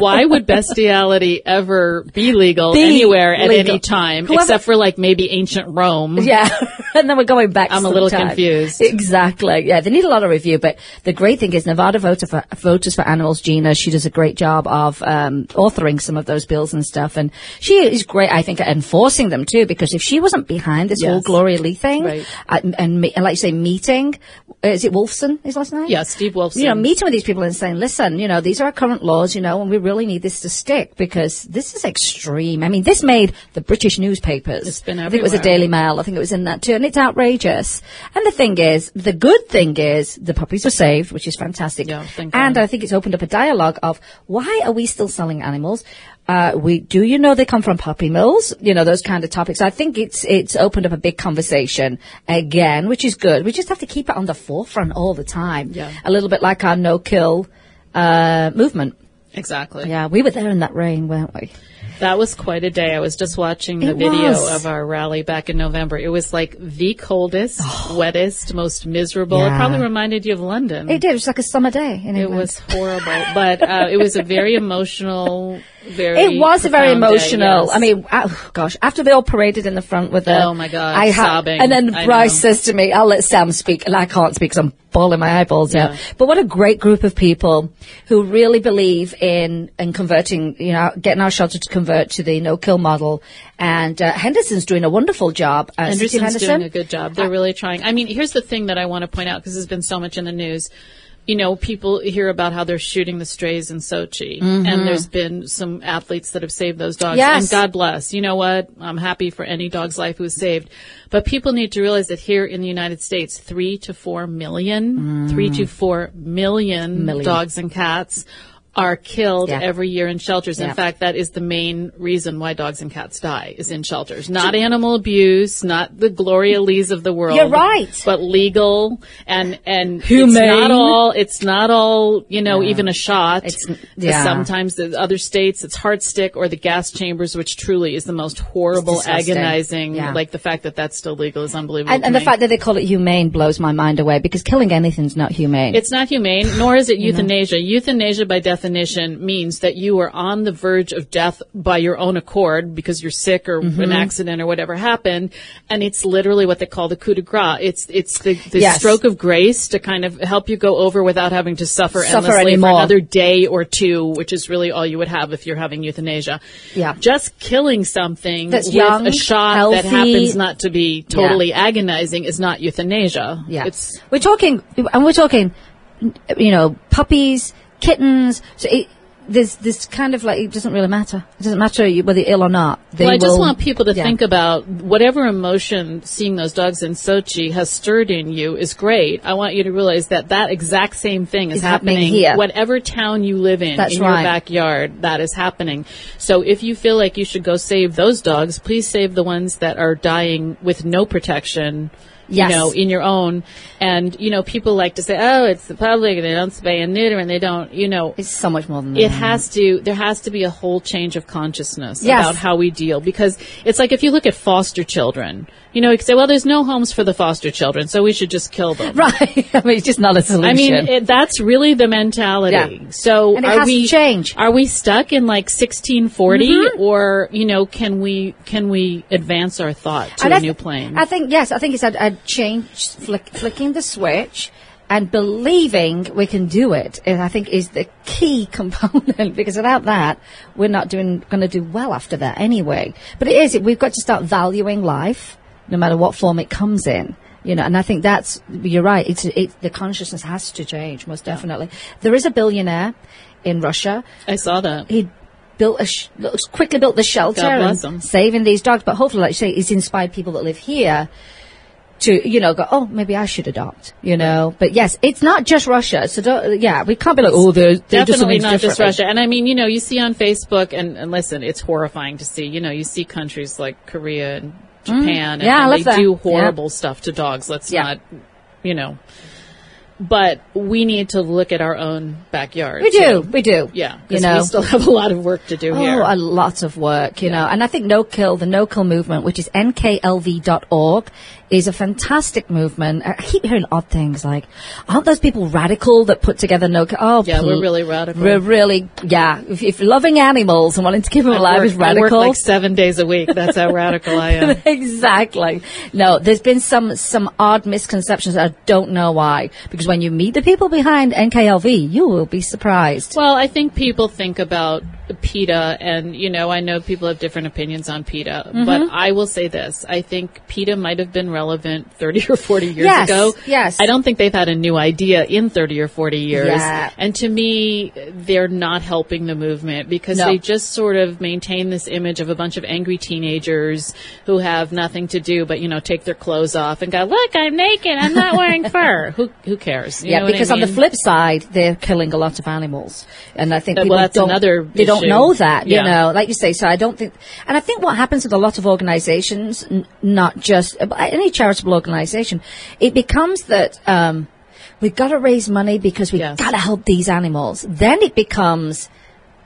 Why would bestiality ever be legal Be anywhere at legal. any time, Whoever- except for like maybe ancient Rome? Yeah, and then we're going back. I'm a little confused. Exactly. Yeah, they need a lot of review. But the great thing is, Nevada Voter for, Voters for Animals, Gina, she does a great job of um, authoring some of those bills and stuff, and she is great, I think, at enforcing them too. Because if she wasn't behind this whole Gloria Lee thing, Right. uh, and, me- and like you say, meeting, is it Wolfson? His last name? Yeah, Steve Wolfson. You know, meeting with these people and saying, listen, you know, these are our current laws, you know, and we really need this to stick because this is extreme. I mean, this made the British newspapers. I think it was a. Daily Mail. I think it was in that too. And it's outrageous. And the thing is, the good thing is the puppies were saved, which is fantastic. Yeah, and. I think it's opened up a dialogue of why are we still selling animals? Uh, we, do you know they come from puppy mills? You know, those kind of topics. I think it's, it's opened up a big conversation again, which is good. We just have to keep it on the forefront all the time. Yeah. A little bit like our no kill, uh, movement. exactly. Yeah, we were there in that rain, weren't we? That was quite a day. I was just watching the It video was. of our rally back in November. It was like the coldest, wettest, most miserable. It Oh. Probably reminded you of London. It did. It was like a summer day. In It was horrible, but uh, it was a very emotional, very. It was a very profound day, emotional. yes. I mean, uh, gosh, after they all paraded in the front with the. Oh, my God, I ha- sobbing. And then I Bryce know. says to me, I'll let Sam speak, and I can't speak because I'm bawling my eyeballs out. But what a great group of people who really believe in, in converting, you know, getting our shelter to convert to the no-kill model. And uh, Henderson's doing a wonderful job. Uh, Anderson's Henderson. doing a good job. They're really trying. I mean, here's the thing that I want to point out because there's been so much in the news. You know, people hear about how they're shooting the strays in Sochi, mm-hmm. and there's been some athletes that have saved those dogs, Yes. and God bless. You know what? I'm happy for any dog's life who's saved, but people need to realize that here in the United States, three to four million, mm. three to four million, Million. dogs and cats are killed Yeah. every year in shelters. In Yeah. fact, that is the main reason why dogs and cats die is in shelters. Not animal abuse, not the Gloria Lees of the world. You're right. But legal and, and Humane. it's not all, it's not all, you know, even a shot. It's- yeah. Sometimes the other states, it's heart stick or the gas chambers, which truly is the most horrible, agonizing, Yeah. like the fact that that's still legal is unbelievable. And, and the fact that they call it humane blows my mind away because killing anything's not humane. It's not humane, nor is it euthanasia. Euthanasia, by definition, means that you are on the verge of death by your own accord because you're sick or Mm-hmm. an accident or whatever happened, and it's literally what they call the coup de grace. It's it's the, the Yes. stroke of grace to kind of help you go over without having to suffer, Suffer endlessly anymore. for another day or two, which is really all you would have if you're having euthanasia. Yeah. just killing something That's with young, a shot that happens not to be totally agonizing is not euthanasia. Yeah. it's we're talking, and we're talking, you know, puppies, kittens. So it, there's this kind of like, it doesn't really matter. It doesn't matter whether you're ill or not. They well, I just will- want people to yeah. think about whatever emotion seeing those dogs in Sochi has stirred in you is great. I want you to realize that that exact same thing is Is happening happening here. Whatever town you live in, That's in right. your backyard, that is happening. So if you feel like you should go save those dogs, please save the ones that are dying with no protection. Yes. You know, in your own, and you know, people like to say, "Oh, it's the public, and they don't spay and neuter, and they don't," you know, It's so much more than that. it has to there has to be a whole change of consciousness Yes. about how we deal because it's like if you look at foster children you know you could say well there's no homes for the foster children so we should just kill them Right. I mean, it's just not a solution. I mean, it, that's really the mentality. Yeah. So And it are has to we change. Are we stuck in like 1640, Mm-hmm. or you know, can we can we advance our thought to And a th- new plane? I think yes. I think it's a, a change, flick, flicking the switch, and believing we can do it. I think is the key component because without that, we're not doing going to do well after that anyway. But it is. We've got to start valuing life, no matter what form it comes in. You know, and I think that's you're right. It's it, the consciousness has to change most definitely. There is a billionaire in Russia I saw that. he built a sh- quickly built the shelter and saving these dogs. But hopefully, like you say, it's inspired people that live here to you know go. Oh, maybe I should adopt. You know, but yes, it's not just Russia. So don't, yeah, we can't be like oh, they're, they're Definitely not just. Russia. And I mean, you know, you see on Facebook, and, and listen, it's horrifying to see. You know, you see countries like Korea and Japan, and, Mm. Yeah, and they that. do Yeah. horrible stuff to dogs. Let's Yeah. not, you know. But we need to look at our own backyard. We do, too. we do. Yeah, you know. we still have a lot of work to do Oh, here. a lot of work, you know. And I think No Kill, the No Kill movement, which is nklv.org, is a fantastic movement. I keep hearing odd things like, aren't those people radical that put together No Kill? Oh, Yeah, we're really radical. We're really, yeah. If, if loving animals and wanting to keep them I alive work, is radical. Like seven days a week. That's how radical I am. exactly. No, there's been some some odd misconceptions. I don't know why. Because when you meet the people behind NKLV, you will be surprised. Well, I think people think about PETA, and you know, I know people have different opinions on PETA, Mm-hmm. but I will say this: I think PETA might have been relevant 30 or 40 years Yes, ago. yes. I don't think they've had a new idea in 30 or 40 years. Yeah. And to me, they're not helping the movement because No. they just sort of maintain this image of a bunch of angry teenagers who have nothing to do but you know take their clothes off and go, "Look, I'm naked. I'm not wearing fur." Who who cares? You yeah, know what I because on the flip side, they're killing a lot of animals, and I think Uh, well, that's don't. another they don't issue. know that, you know, like you say. So I don't think, and I think what happens with a lot of organisations, n- not just any charitable organisation, it becomes that. Um, We've got to raise money because we've Yes. got to help these animals. Then it becomes,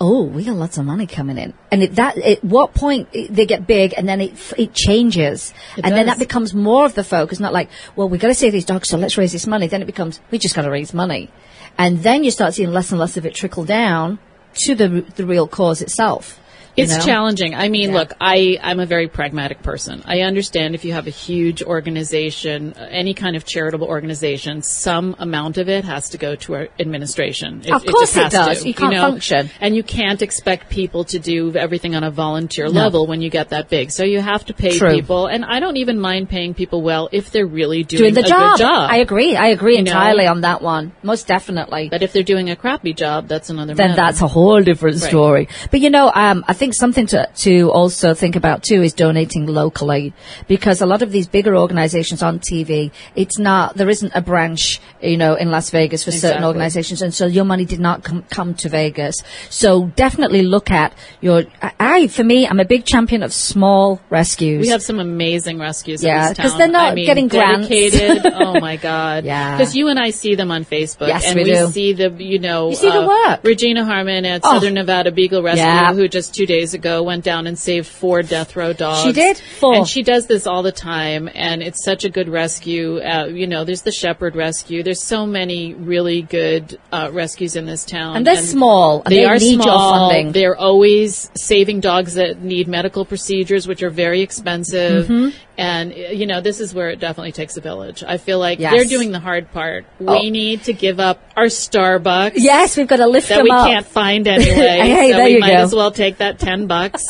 oh, we got lots of money coming in. And at that, at what point they get big and then it, it changes. It and then that becomes more of the focus, not like, well, we've got to save these dogs, so let's raise this money. Then it becomes, we just got to raise money. And then you start seeing less and less of it trickle down to the, the real cause itself. You It's know? challenging. I mean, Yeah. look, I, I'm a very pragmatic person. I understand if you have a huge organization, any kind of charitable organization, some amount of it has to go to our administration. It, Of course just it does. To, You can't function. And you can't expect people to do everything on a volunteer level when you get that big. So you have to pay True. people. And I don't even mind paying people well if they're really doing, doing the a job. good job. I agree. I agree You know? entirely on that one. Most definitely. but if they're doing a crappy job, that's another then matter. that's a whole different Right. story. But you know, um, I think something to to also think about too is donating locally because a lot of these bigger organizations on TV, it's not there isn't a branch, you know, in Las Vegas for certain organizations, and so your money did not come come to Vegas. So definitely look at your. I, for me, I'm a big champion of small rescues. We have some amazing rescues Yeah, in this 'cause town. they're not I mean, getting grants. oh my god. Yeah. Because you and I see them on Facebook, Yes, and we do. see the you know You see the uh, work. Regina Harmon at Oh. Southern Nevada Beagle Rescue, Yeah. who just two days ago went down and saved four death row dogs. She did? Four. and she does this all the time, and it's such a good rescue. Uh, you know, there's the Shepherd Rescue. There's so many really good uh, rescues in this town, and they're small. And they, they are need small. your funding. They're always saving dogs that need medical procedures, which are very expensive. Mm-hmm. And uh, you know, this is where it definitely takes a village. I feel like Yes. they're doing the hard part. We Oh. need to give up our Starbucks. Yes, we've got to lift That them we up. can't find anyway. Hey, so there we you might go. as well take that ten bucks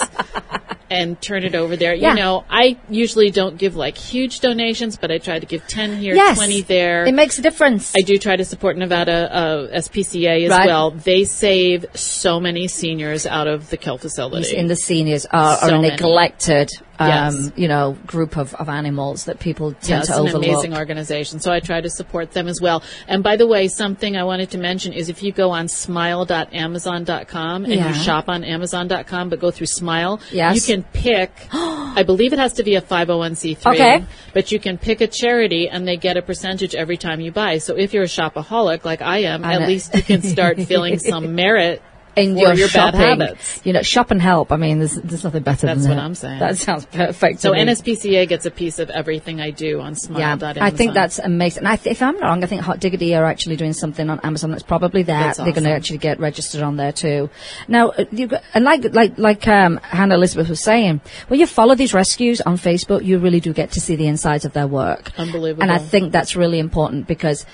and turn it over there. Yeah. You know, I usually don't give like huge donations, but I try to give ten here, yes, twenty there. It makes a difference. I do try to support Nevada uh, SPCA as Right. well. They save so many seniors out of the kill facility. in the seniors are, are So a many. neglected, um, Yes. you know, group of, of animals that people tend it's to an overlook. amazing organization. So I try to support them as well. And by the way, something I wanted to mention is if you go on smile.amazon.com and Yeah. you shop on amazon.com, but go through Smile, Yes. you can pick, I believe it has to be a 501c3, Okay. but you can pick a charity and they get a percentage every time you buy. So if you're a shopaholic like I am, I at know. least you can start feeling some merit in your, your shopping, habits. you know, shop and help. I mean, there's, there's nothing better That's than what. I'm saying. That sounds perfect. So. NSPCA gets a piece of everything I do on Smile. Yeah, I think that's amazing. And I th- if I'm not wrong, I think Hot Diggity are actually doing something on Amazon that's probably there. That's They're going to actually get registered on there too. Now, uh, you and like like like um, Hannah Elizabeth was saying, when you follow these rescues on Facebook, you really do get to see the insides of their work. Unbelievable. And I think that's really important because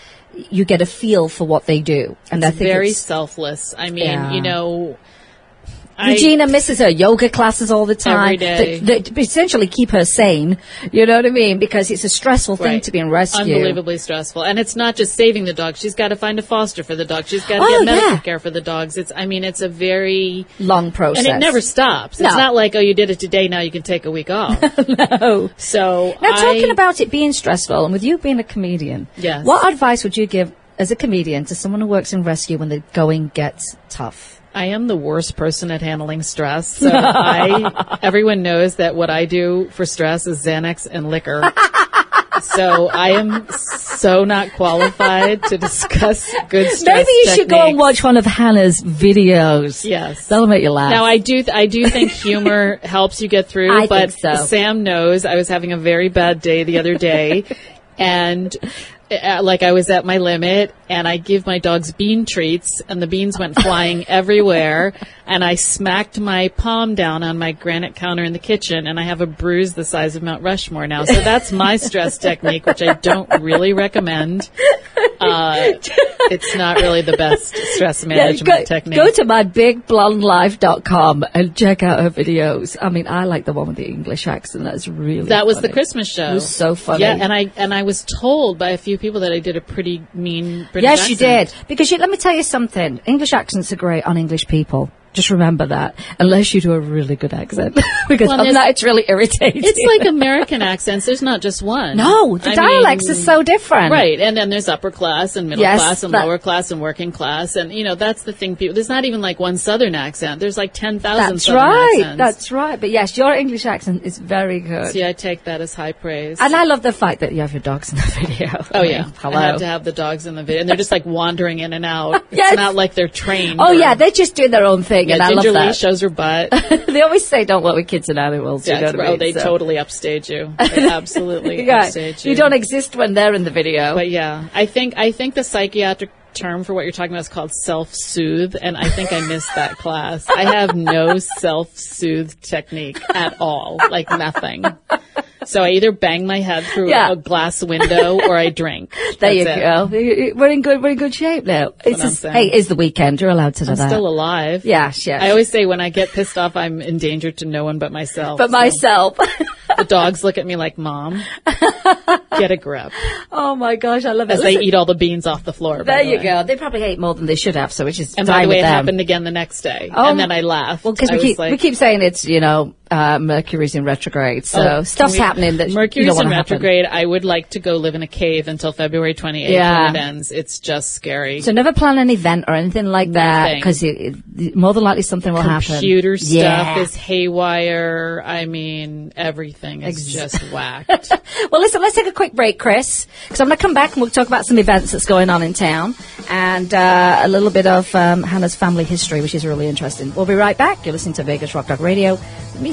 you get a feel for what they do. And It's think very selfless. I mean, Yeah. you know, I- Regina misses her yoga classes all the time. Every day. That, essentially keep her sane. You know what I mean? Because it's a stressful thing Right. to be in rescue. Unbelievably stressful. And it's not just saving the dog. She's got to find a foster for the dog. She's got to Oh, get medical yeah. care for the dogs. It's, I mean, it's a very, Long process. and it never stops. No. It's not like, oh, you did it today, now you can take a week off. no. So, Now, I- talking about it being stressful, and with you being a comedian, Yes. what advice would you give as a comedian to someone who works in rescue when the going gets tough? I am the worst person at handling stress. So I, everyone knows that what I do for stress is Xanax and liquor. So I am so not qualified to discuss good stress Maybe you should go and watch one of Hannah's videos. Yes. That'll make you laugh. Now I do, I do think humor helps you get through. I but so. Sam knows I was having a very bad day the other day, and like I was at my limit, and I give my dogs bean treats, and the beans went flying everywhere, and I smacked my palm down on my granite counter in the kitchen, and I have a bruise the size of Mount Rushmore now. So that's my stress technique, which I don't really recommend. Uh, it's not really the best stress Yeah, management go, technique. go to myBigBlondeLife.com and check out her videos. I mean, I like the one with the English accent. That's really That was the funny. Christmas show. It was so funny. Yeah, and I and I was told by a few people that I did a pretty mean British Yes, you did. Because you, let me tell you something. English accents are great on English people. Just remember that. Unless you do a really good accent. because Well, other than there's- that, it's really irritating. It's like American accents. There's not just one. No, the I dialects mean, are so different. Right, and then there's upper class and middle Yes, class and that- lower class and working class, and you know that's the thing. People, there's not even like one Southern accent. There's like ten thousand. That's Southern right. Accents. That's right. That's right. But yes, your English accent is very good. See, I take that as high praise. And I love the fact that you have your dogs in the video. Oh I mean, yeah, hello. I had to have the dogs in the video, and they're just like wandering in and out. Yes. It's not like they're trained. oh or- yeah, they're just doing their own thing, yeah. and I love Lee that. shows her butt. they always say, "Don't work with kids and animals." Yeah, you know it's- I mean? they So- totally upstage you. They absolutely Yeah, upstage you. you don't exist when they're in the video. But yeah, I think I think the psychiatric term for what you're talking about is called self-soothe, and I think I missed that class. I have no self-soothe technique at all, like nothing. So I either bang my head through Yeah. a glass window or I drink. There you it. go. We're in good. We're in good shape now. It's just, hey, it's the weekend. You're allowed to do I'm that. still alive. Yeah, yes. I always say when I get pissed off, I'm endangered to no one but myself. but So myself. the dogs look at me like, "Mom, get a grip," oh my gosh, I love it. as they eat all the beans off the floor. There the you way. go. They probably ate more than they should have, so which is And by the way, it happened again the next day, Oh, and then I laughed. Well, because we keep like, we keep saying it's you know uh, Mercury's in retrograde, so Oh, stuff's we- happening that you Mercury's don't in wanna happen. retrograde. I would like to go live in a cave until February 28th Yeah. when it ends. It's just scary. So never plan an event or anything like that because more than likely something will happen. Computer stuff Yeah. is haywire. I mean, everything is just whacked. Well, listen, let's take a quick break, Chris, because I'm going to come back and we'll talk about some events that's going on in town and uh, a little bit of um, Hannah's family history, which is really interesting. We'll be right back. You're listening to Vegas Rock Dog Radio. With me,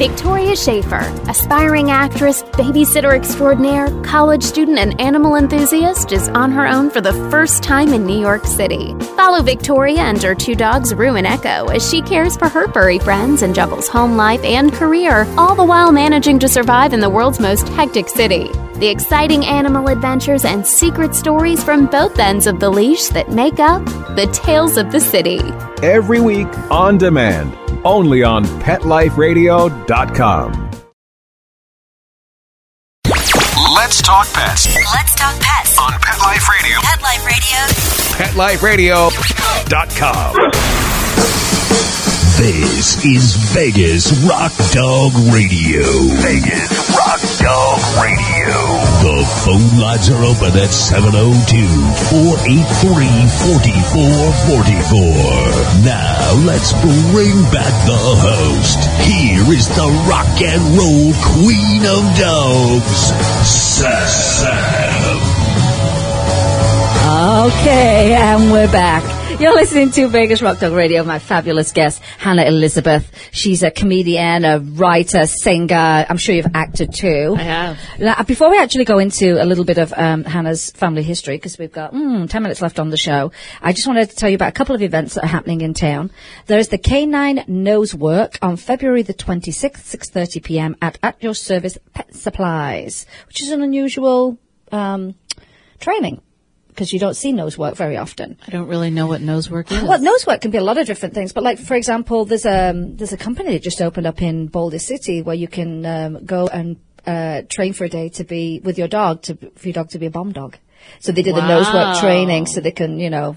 Victoria Schaefer, aspiring actress, babysitter extraordinaire, college student, and animal enthusiast, is on her own for the first time in New York City. Follow Victoria and her two dogs, Rue and Echo, as she cares for her furry friends and juggles home life and career, all the while managing to survive in the world's most hectic city. The exciting animal adventures and secret stories from both ends of the leash that make up the Tales of the City. Every week on demand, only on PetLifeRadio.com. Let's talk pets Let's talk pets. on Pet Life Radio. Pet Life Radio. PetLifeRadio.com. This is Vegas Rock Dog Radio. Vegas Rock Dog Radio. The phone lines are open at 702-483-4444. Now let's bring back the host. Here is the rock and roll queen of dogs, Sam. Okay, and we're back. You're listening to Vegas Rock Dog Radio. My fabulous guest, Hannah Elizabeth. She's a comedian, a writer, singer. I'm sure you've acted too. I have. Now, before we actually go into a little bit of um, Hannah's family history, because we've got mm, 10 minutes left on the show, I just wanted to tell you about a couple of events that are happening in town. There's the Canine Nose Work on February the 26th, 6.30 p.m. at At Your Service Pet Supplies, which is an unusual um, training because you don't see nose work very often. I don't really know what nose work is. Well, nose work can be a lot of different things, but like for example, there's a there's a company that just opened up in Boulder City where you can um, go and uh, train for a day to be with your dog to for your dog to be a bomb dog. So they did the nose work training so they can you know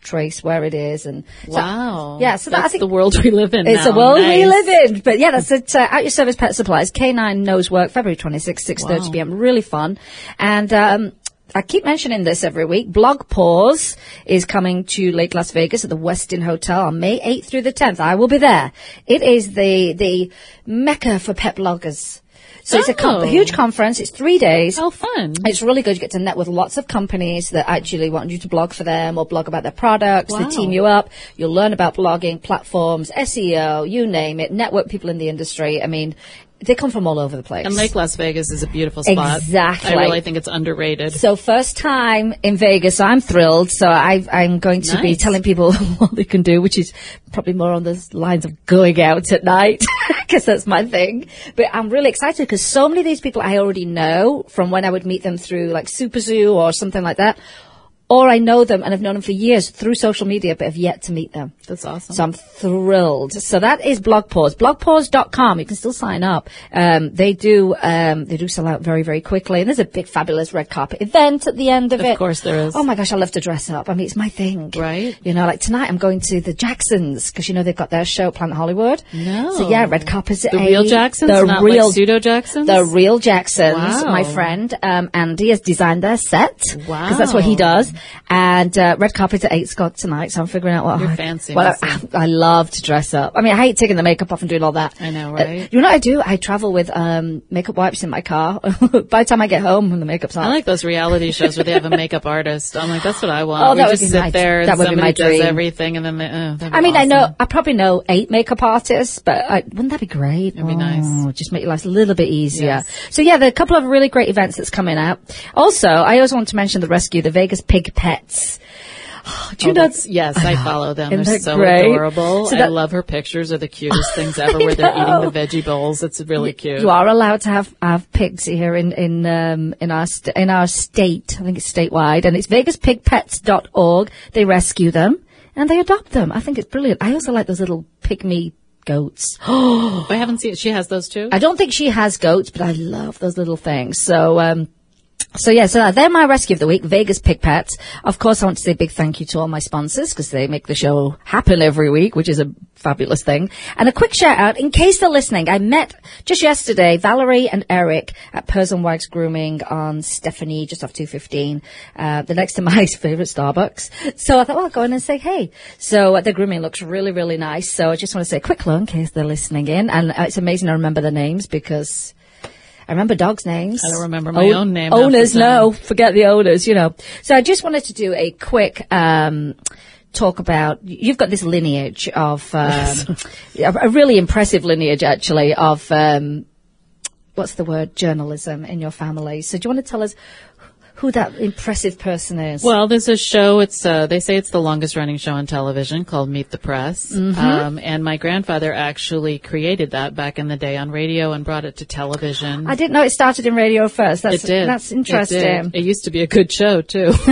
trace where it is and so- wow. yeah. So that, I that's think the world we live in. it's now. a world we live in. But yeah, that's at, uh, at your service pet supplies. K9 Nose Work, February 26th, 6.30 Wow. p.m. Really fun. And, um, I keep mentioning this every week. BlogPaws is coming to Lake Las Vegas at the Westin Hotel on May 8th through the 10th. I will be there. It is the, the mecca for pet bloggers. So it's a, com- Oh. a huge conference. It's three days. How fun. It's really good. You get to net with lots of companies that actually want you to blog for them or blog about their products. Wow. They team you up. You'll learn about blogging, platforms, SEO, you name it, network people in the industry. I mean, they come from all over the place. And Lake Las Vegas is a beautiful spot. Exactly. I really think it's underrated. So first time in Vegas, I'm thrilled. So I, I'm going to be telling people what they can do, which is probably more on the lines of going out at night, because that's my thing. But I'm really excited because so many of these people I already know from when I would meet them through like Super Zoo or something like that. Or I know them and I've known them for years through social media, but have yet to meet them. That's awesome. So I'm thrilled. So that is Blog Pause. BlogPaws.com. You can still sign up. Um, they do, um, they do sell out very, very quickly. And there's a big, fabulous red carpet event at the end of, Of it. Of course there is. Oh my gosh, I love to dress up. I mean, it's my thing. Right. You know, like tonight I'm going to the Jacksons because you know they've got their show at Planet Hollywood. No. So yeah, red carpet's at The real eight. Jacksons, The not real like pseudo Jacksons. The real Jacksons. Wow. My friend um, Andy has designed their set. Wow. Because that's what he does. And uh, red carpet at eight Scott tonight, so I'm figuring out what You're I- fancy, Well, I, I love to dress up. I mean, I hate taking the makeup off and doing all that. I know, Uh, right? you know what I do? I travel with um, makeup wipes in my car. By the time I get home, when the makeup's on. I like those reality shows where they have a makeup artist. I'm like, that's what I want. Oh, we that would just be sit my- there and that would be my dream. everything, and then they, uh, I mean, I know, I probably know eight makeup artists, but I, wouldn't that be great? It'd be nice. Just make your life a little bit easier. Yes. So yeah, there are a couple of really great events that's coming out. Also, I always want to mention the rescue, the Vegas Pig Pets. Do you Oh, know? that's- yes, I follow them. They're so great? adorable. So I love her pictures. They're the cutest things ever where they're eating the veggie bowls. It's really cute. You are allowed to have, have pigs here in in um, in our st- in our state. I think it's statewide, and it's VegasPigPets.org. They rescue them and they adopt them. I think it's brilliant. I also like those little pygmy goats. Oh, I haven't seen. She has those too. I don't think she has goats, but I love those little things. So, um, so yeah, so they're my rescue of the week, Vegas Pig Pets. Of course, I want to say a big thank you to all my sponsors because they make the show happen every week, which is a fabulous thing. And a quick shout out, in case they're listening, I met just yesterday Valerie and Eric at Pers and Wags Grooming on Stephanie, just off 215, uh, the next to my favorite Starbucks. So I thought, well, I'll go in and say hey. So uh, the grooming looks really, really nice. So I just want to say a quick hello in case they're listening in. And uh, it's amazing I remember the names because I remember dogs' names. I don't remember my own name Owners, no, forget the owners, you know. So I just wanted to do a quick, um, talk about, you've got this lineage of, um, a a really impressive lineage actually of, um, what's the word, journalism in your family. So do you want to tell us who that impressive person is? Well, there's a show. It's uh, they say it's the longest running show on television called Meet the Press. Mm-hmm. Um, and my grandfather actually created that back in the day on radio and brought it to television. I didn't know it started in radio first. That's, it did. That's It interesting. did. It, used to be a good show too.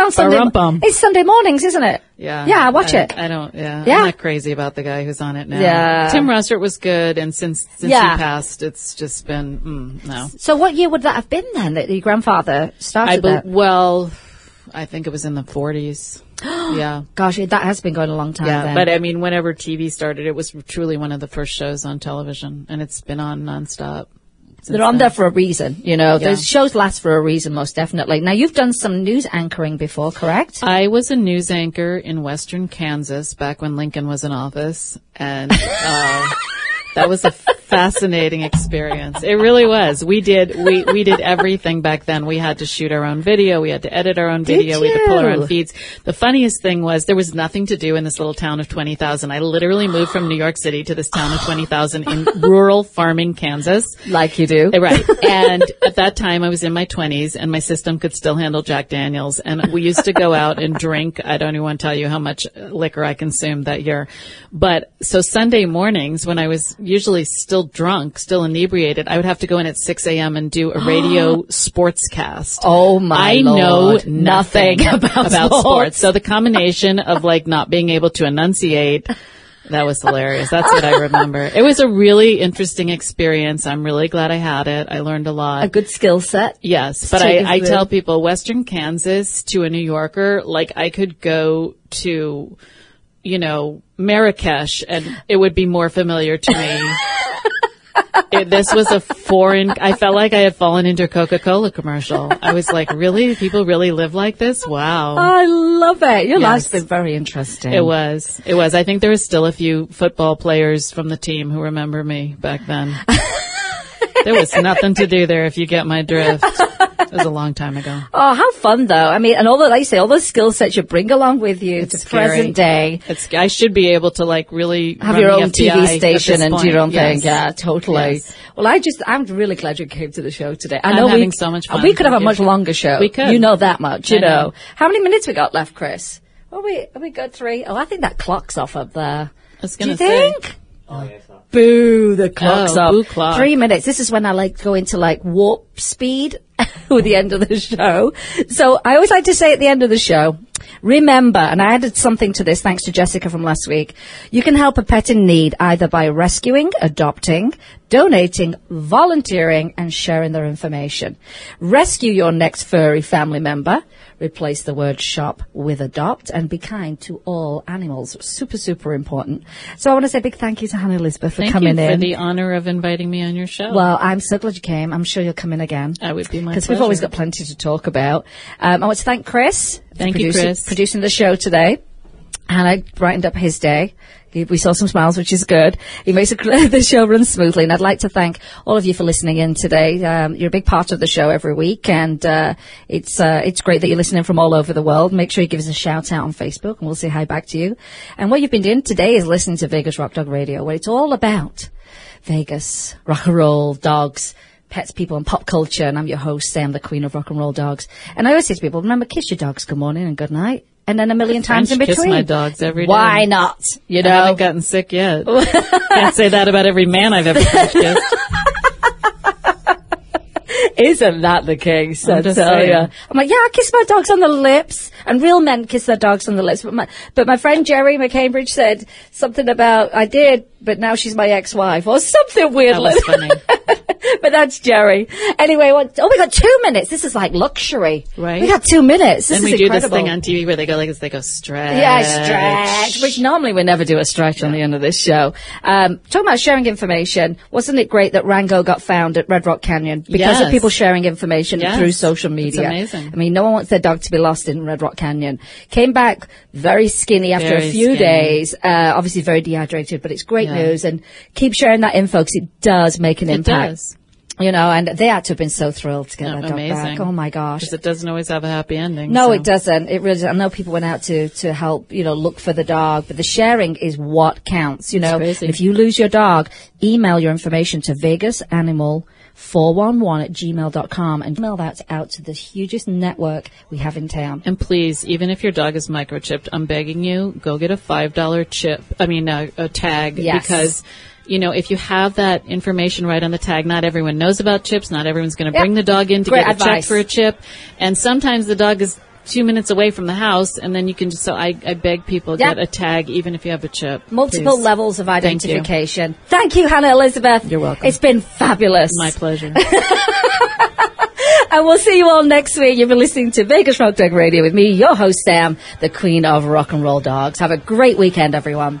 Sounds Sunday. Ba-rum-bum. It's Sunday mornings, isn't it? yeah. Yeah, I watch I, it. I don't. Yeah. Yeah. I'm not crazy about the guy who's on it now. Yeah. Tim Russert was good, and since since Yeah. he passed, it's just been mm, no. So what year would that have been then that your grandfather started I that? well, I think it was in the 40s. yeah. Gosh, that has been going a long time. Yeah, then. but I mean, whenever TV started, it was truly one of the first shows on television, and it's been on nonstop. They're on there for a reason, you know. Yeah. Those shows last for a reason, most definitely. Now, you've done some news anchoring before, correct? I was a news anchor in Western Kansas back when Lincoln was in office, and uh, that was a fascinating experience. It really was. We did we we did everything back then. We had to shoot our own video, we had to edit our own Did video, we had to pull our own feeds. The funniest thing was there was nothing to do in this little town of twenty thousand. I literally moved from New York City to this town of twenty thousand in rural farming Kansas. Like you do. Right. And at that time I was in my twenties and my system could still handle Jack Daniels. And we used to go out and drink. I don't even want to tell you how much liquor I consumed that year. But so Sunday mornings when I was usually still drunk, still inebriated, I would have to go in at 6 a.m. and do a radio sportscast. Oh my I know nothing Nothing about sports. sports. So the combination of like not being able to enunciate that was hilarious. That's what I remember. It was a really interesting experience. I'm really glad I had it. I learned a lot. A good skill set. Yes, but I, I tell people Western Kansas to a New Yorker, like I could go to, you know, Marrakesh and it would be more familiar to me. It, this was a foreign, I felt like I had fallen into a Coca-Cola commercial. I was like, really? People really live like this? Wow. I love it. Your Yes. life's been very interesting. It was. It was. I think there was still a few football players from the team who remember me back then. there was nothing to do there if you get my drift. It was a long time ago. Oh, how fun though. I mean, and all the, like you say, all the skill sets you bring along with you it's to scary. present day. It's, I should be able to like really Have run your own TV station and do your own thing. Yeah, totally. Yes. Well, I just, I'm really glad you came to the show today. I I'm know having we, so much fun. We could have a much longer show. We could. You know that much, you I know. know. How many minutes we got left, Chris? Are we, are we good three? Oh, I think that clock's off up there. I was Do you gonna Oh, say. think? Boo, the clock's Oh, up. boo clock. Three minutes. This is when I like to go into like warp speed. with the end of the show. So I always like to say at the end of the show, remember, and I added something to this thanks to Jessica from last week, you can help a pet in need either by rescuing, adopting, donating, volunteering, and sharing their information. Rescue your next furry family member. Replace the word shop with adopt and be kind to all animals. Super, super important. So I want to say a big thank you to Hannah Elizabeth for Thank coming you for in. the honor of inviting me on your show. Well, I'm so glad you came. I'm sure you'll come in again. I would be my Because we've always got plenty to talk about. Um, I want to thank Chris. for Thank you, producing- Chris. Producing the show today. And I brightened up his day. We saw some smiles, which is good. He makes the show run smoothly. And I'd like to thank all of you for listening in today. Um, you're a big part of the show every week, and uh, it's uh, it's great that you're listening from all over the world. Make sure you give us a shout out on Facebook, and we'll say hi back to you. And what you've been doing today is listening to Vegas Rock Dog Radio, where it's all about Vegas, rock and roll, dogs, pets, people, and pop culture. And I'm your host, Sam, the queen of rock and roll dogs. And I always say to people, remember, kiss your dogs good morning and good night. And then a million times in French kiss between. my dogs every day. Why not? You know, I haven't gotten sick yet. Can't say that about every man I've ever French kissed. Isn't that the case? I I'm just tell saying. ya. I'm like, yeah, I kiss my dogs on the lips, and real men kiss their dogs on the lips. But my, but my friend Jerry McCambridge said something about I did, but now she's my ex-wife, or something weird. That like was funny. but that's Jerry. Anyway, what, oh, we got two minutes. This is like luxury. Right. We got two minutes. This Then we is do this thing on TV where they go like this, they go stretch. Yeah, stretch. Which normally we never do a stretch on the end of this show. Um, talking about sharing information, wasn't it great that Rango got found at Red Rock Canyon because of people sharing information Yes. through social It's media? amazing. I mean, no one wants their dog to be lost in Red Rock Canyon. Came back very skinny after Very a few skinny. days. Uh, obviously very dehydrated, but it's great Yeah. news and keep sharing that info because it does make an It impact. does. You know, and they had to have been so thrilled to get Yeah, that dog amazing. back. Oh my gosh. Because it doesn't always have a happy ending. No, so. it doesn't. It really. Doesn't. I know people went out to to help, you know, look for the dog, but the sharing is what counts. You know, if you lose your dog, email your information to Vegas Animal. 411 at gmail.com and email that out to the hugest network we have in town. And please, even if your dog is microchipped, I'm begging you, go get a five dollar chip. I mean, uh, a tag Yes. because. You know, if you have that information right on the tag, not everyone knows about chips. Not everyone's going to Yep. bring the dog in to Great get a check for a chip. And sometimes the dog is two minutes away from the house, and then you can just. So I, I beg people Yep. get a tag, even if you have a chip. Multiple Please. levels of identification. Thank you. Thank you, Hannah Elizabeth. You're welcome. It's been fabulous. My pleasure. And we'll see you all next week. You've been listening to Vegas Rock Dog Radio with me, your host Sam, the queen of rock and roll dogs. Have a great weekend, everyone.